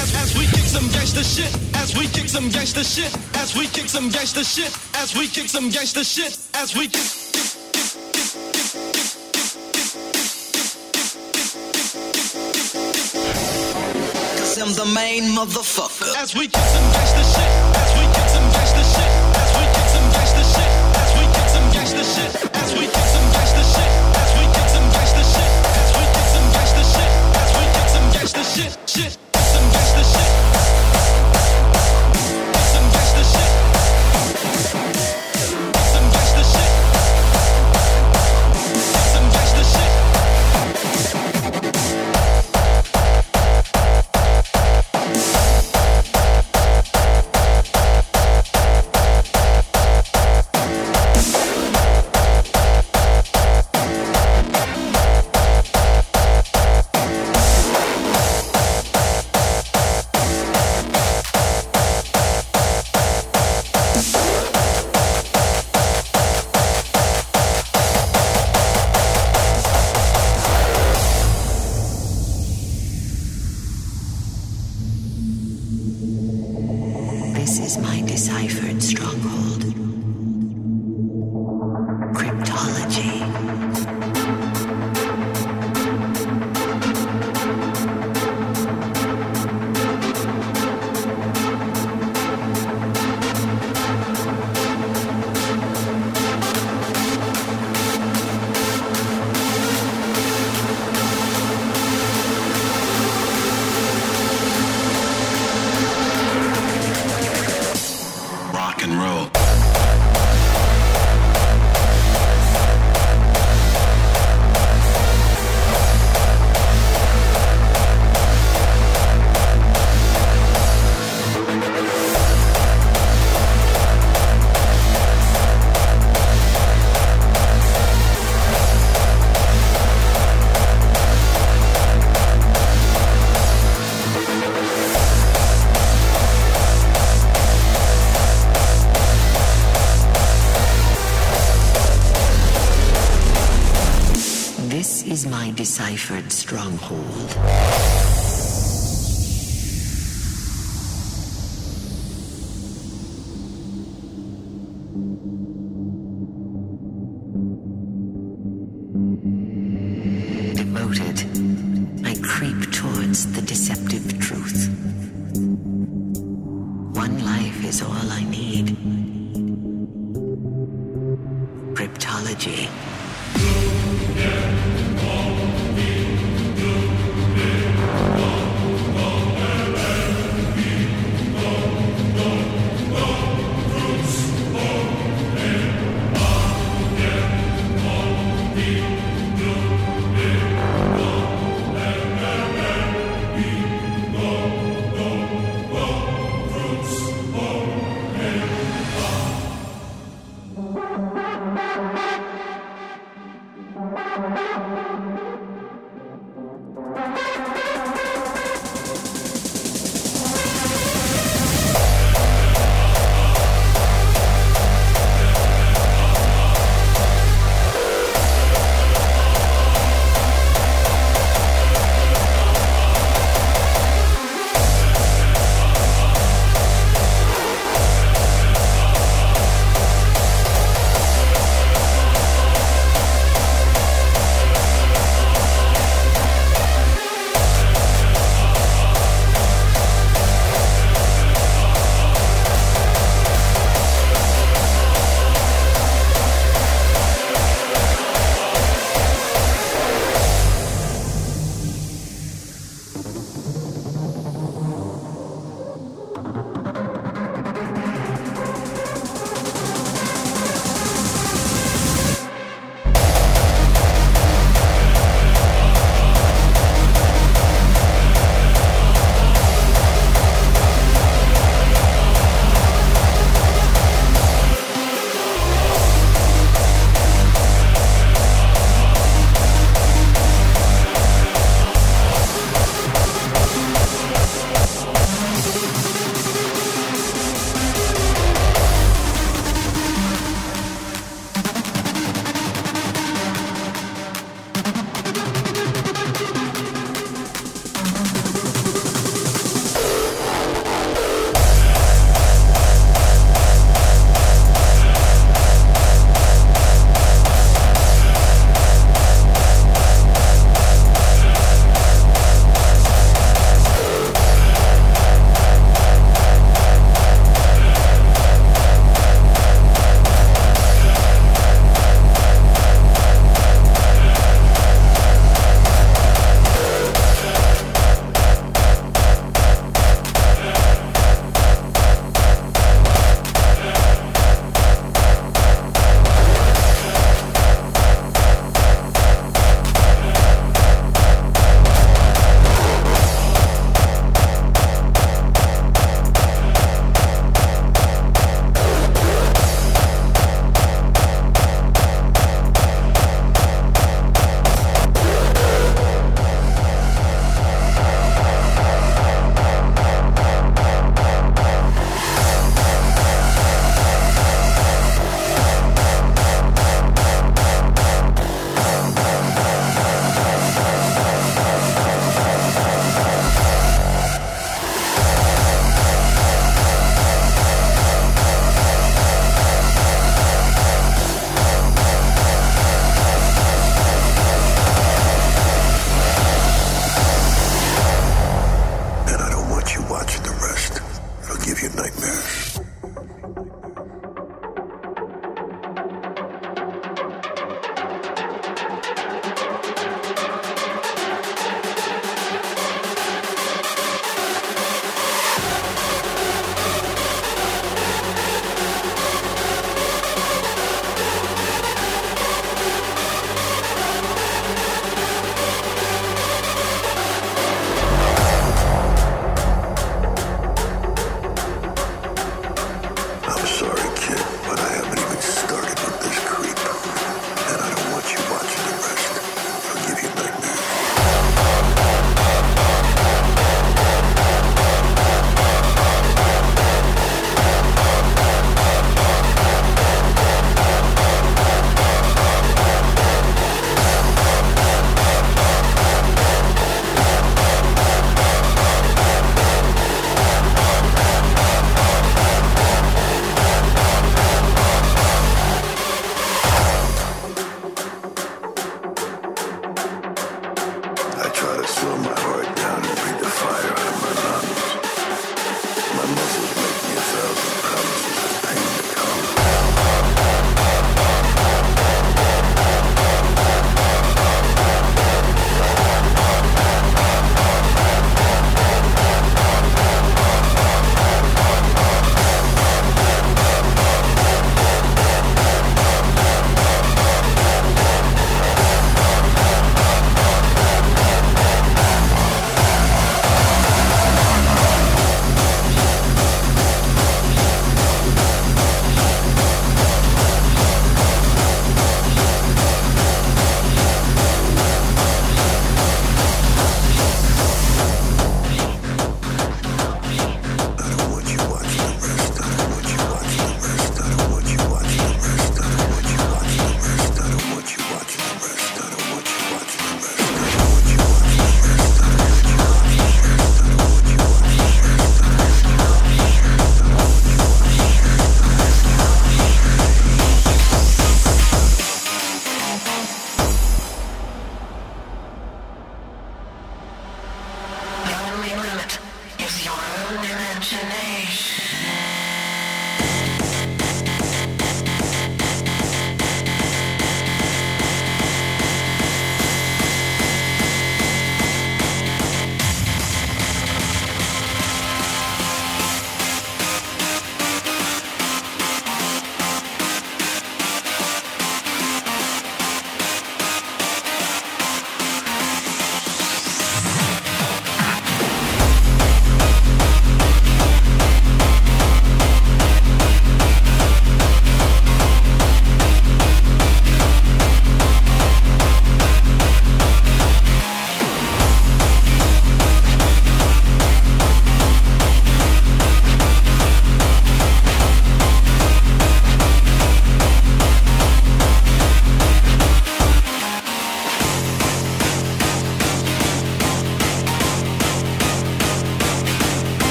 as, as we kick some gangsta shit, as we kick some gangsta shit, as we kick some gangsta shit, as we kick some gangsta shit, as we kick. I'm the main motherfucker. As we kick some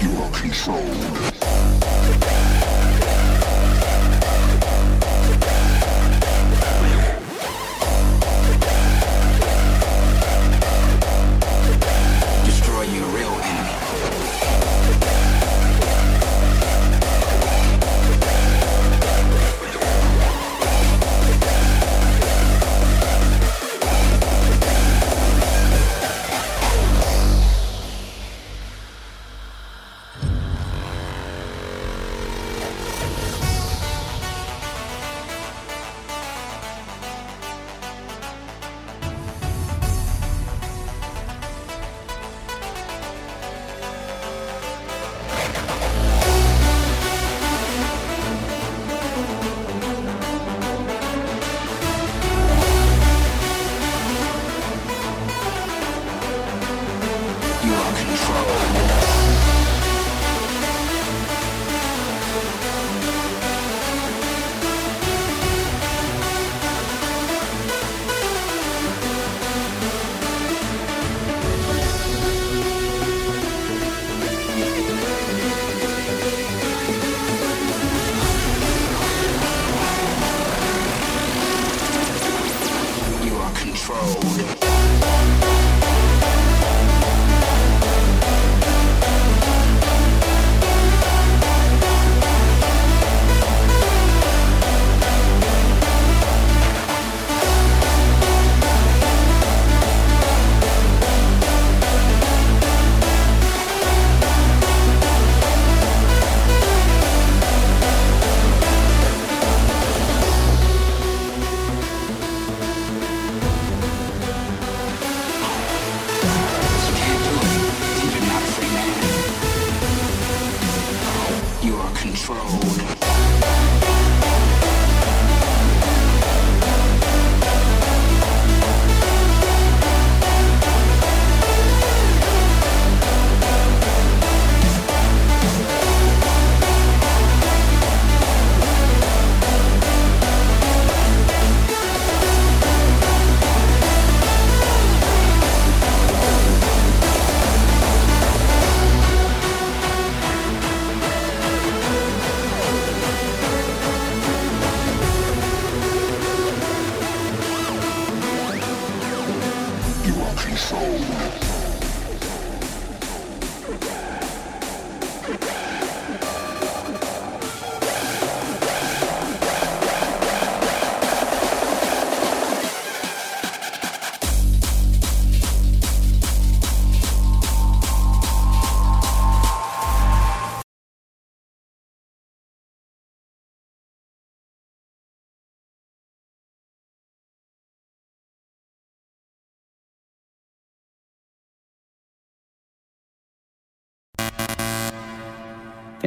You are controlled.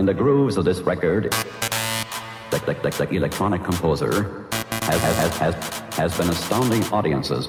In the grooves of this record, the, the, the, the electronic composer has, has, has, has, has been astounding audiences.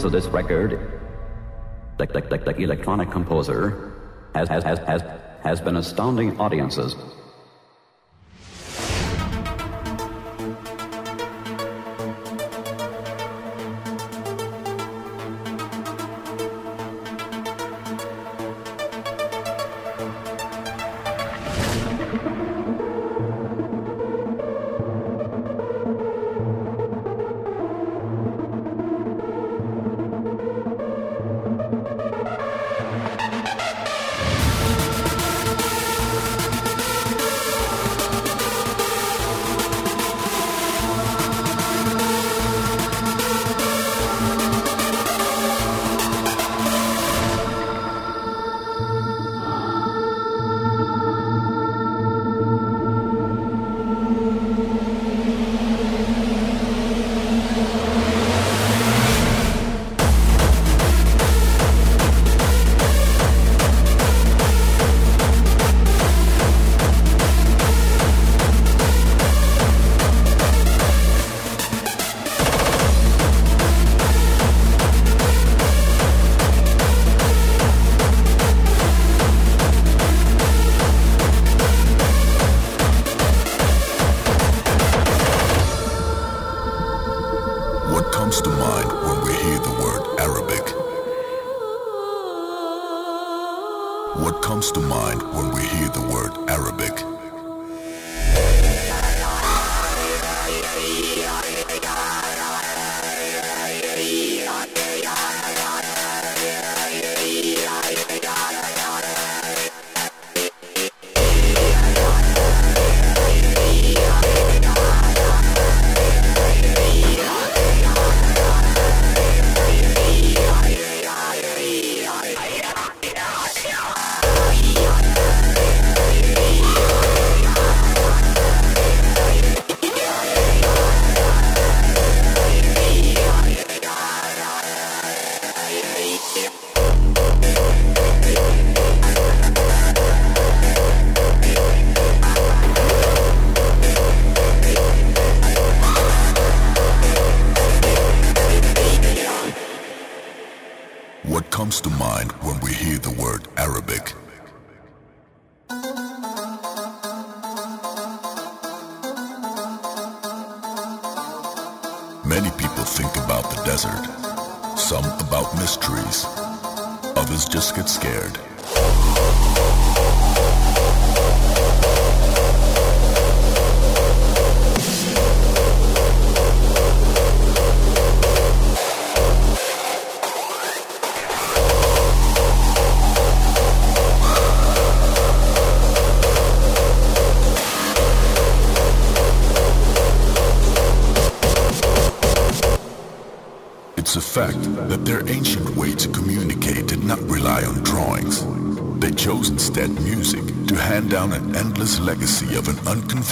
Grooves of this record, the, the, the, the electronic composer has, has, has, has, has been astounding audiences.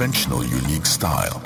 Unconventional, unique style.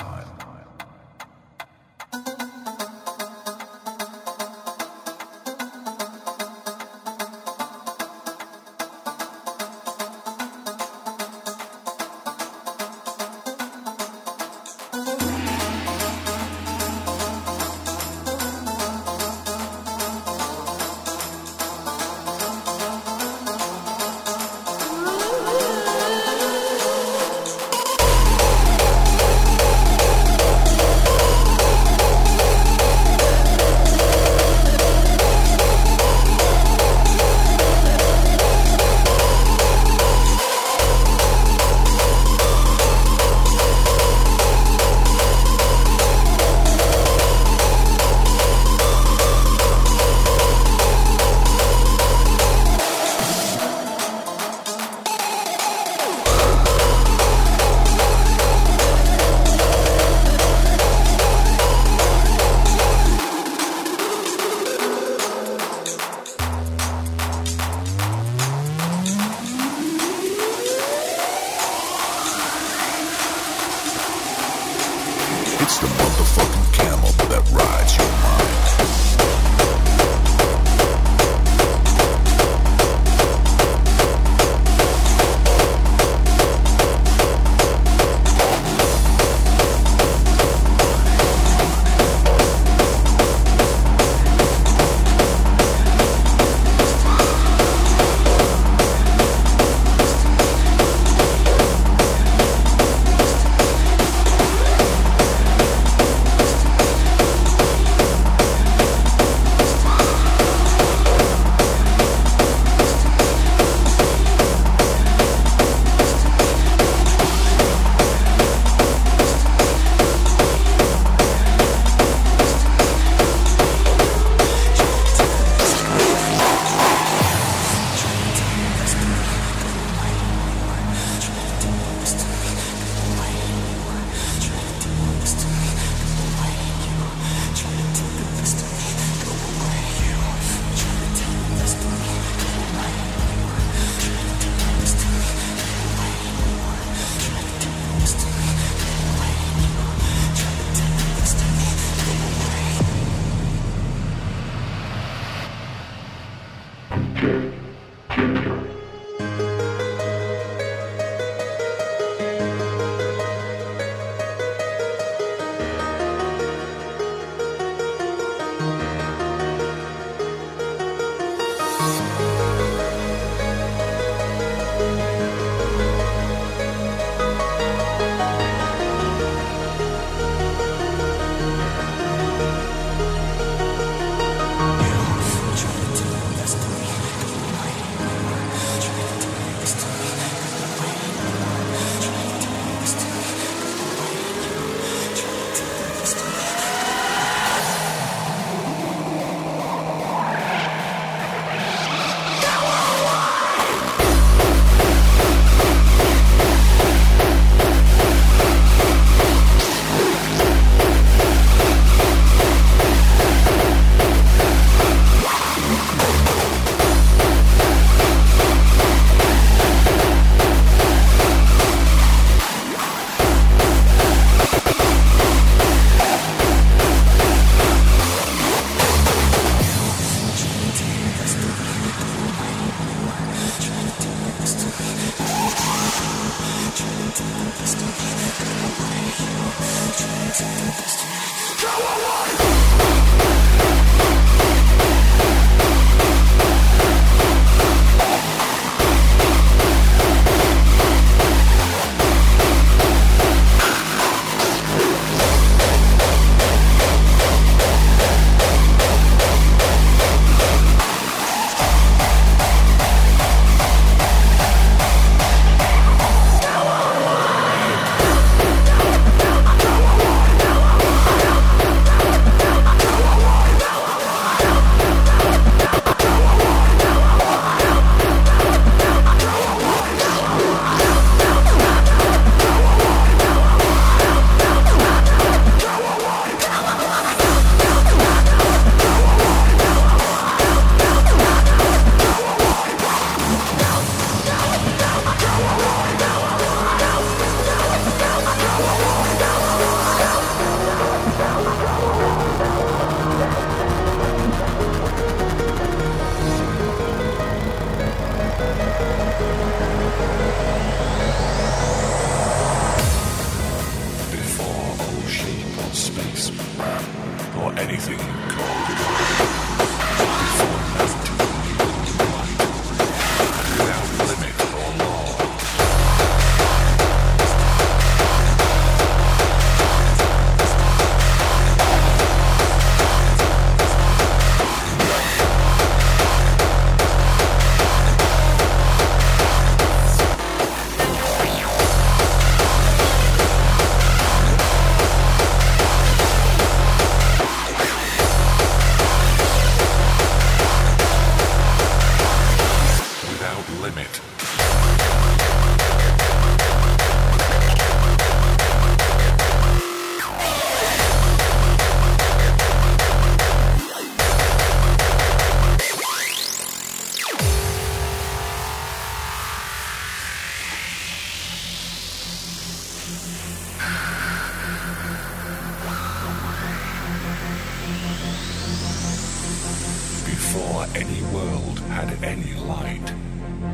Before any world had any light,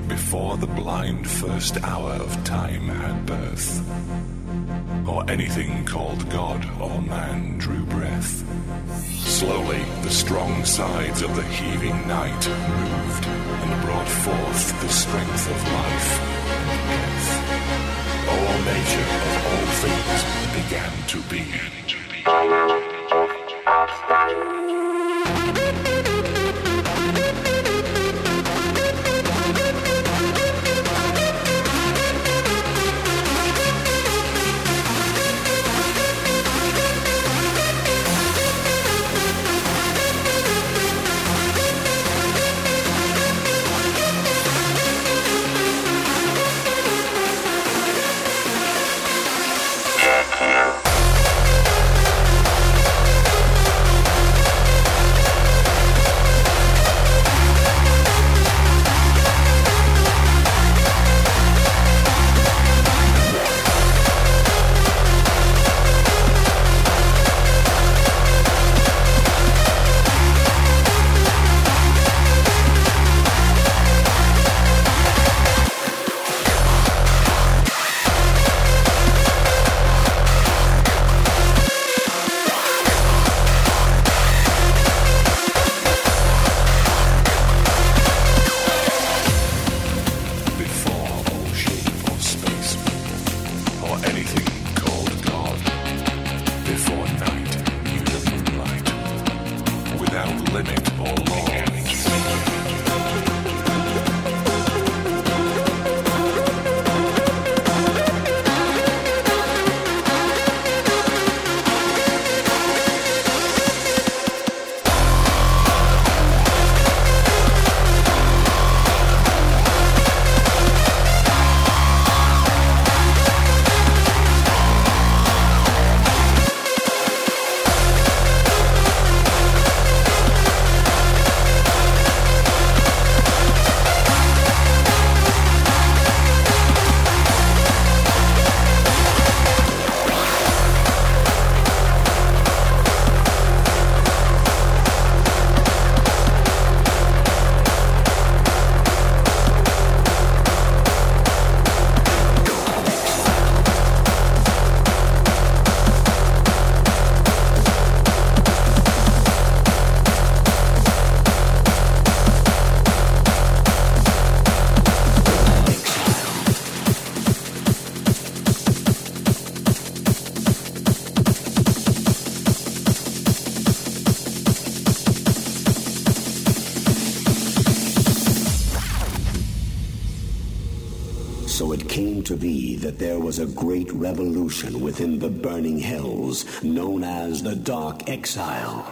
before the blind first hour of time had birth, or anything called God or man drew breath. Slowly, the strong sides of the heaving night moved and brought forth the strength of life and death. All nature of all things began to be. A great revolution within the burning hells known as the Dark Exile.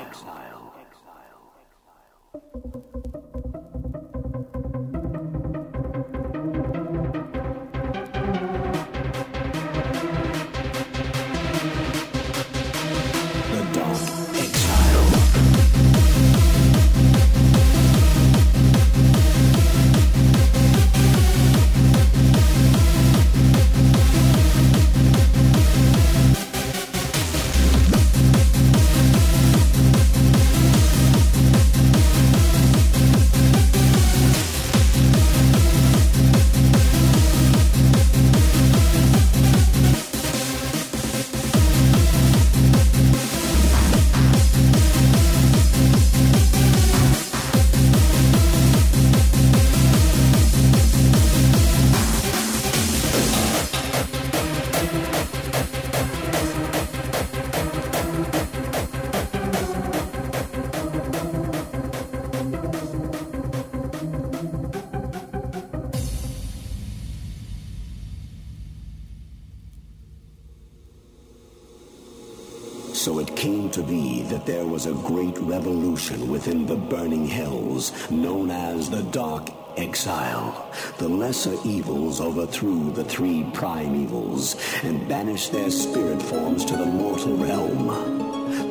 Within the burning hells known as the Dark Exile. The lesser evils overthrew the three prime evils and banished their spirit forms to the mortal realm.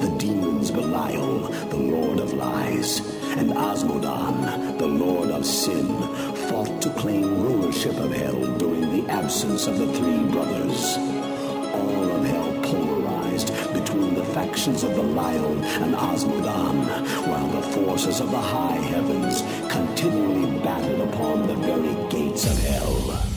The demons Belial, the Lord of Lies, and Azmodan, the Lord of Sin, fought to claim rulership of hell during the absence of the three brothers. All of the Belial and Azmodan, while the forces of the high heavens continually battled upon the very gates of hell.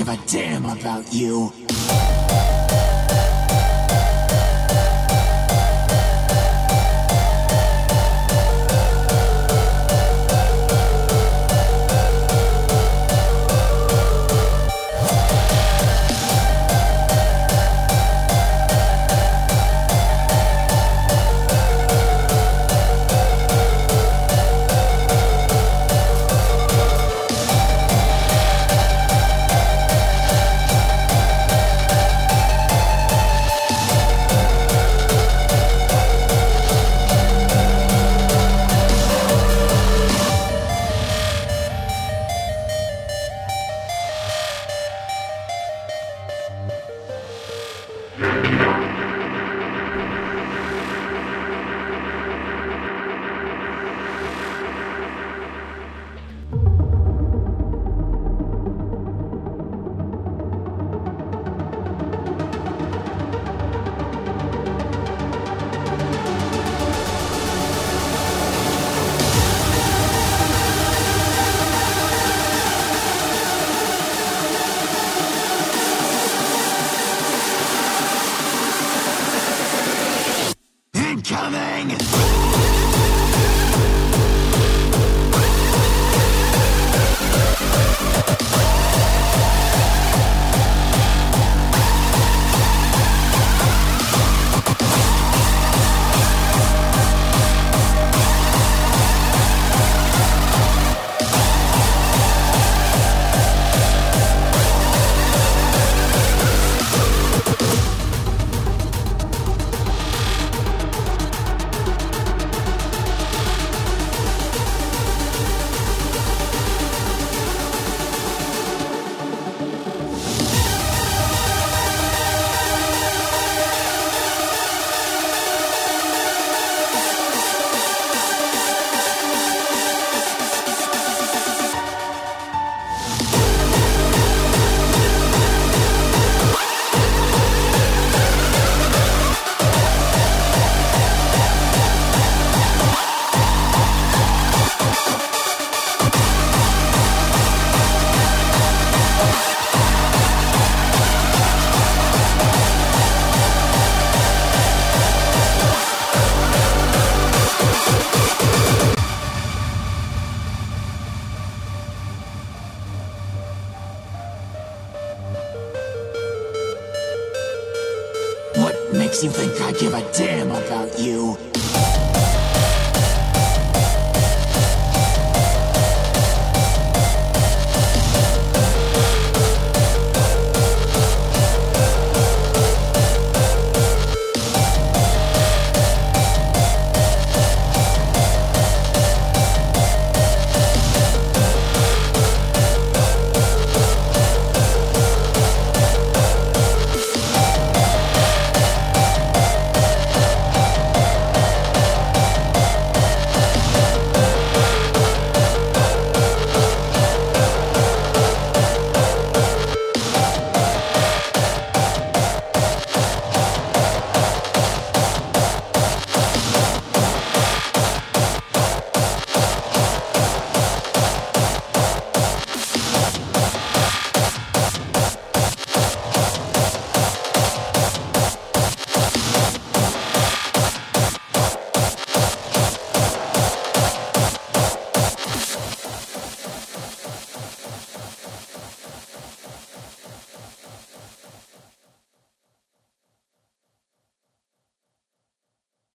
Give a damn about you?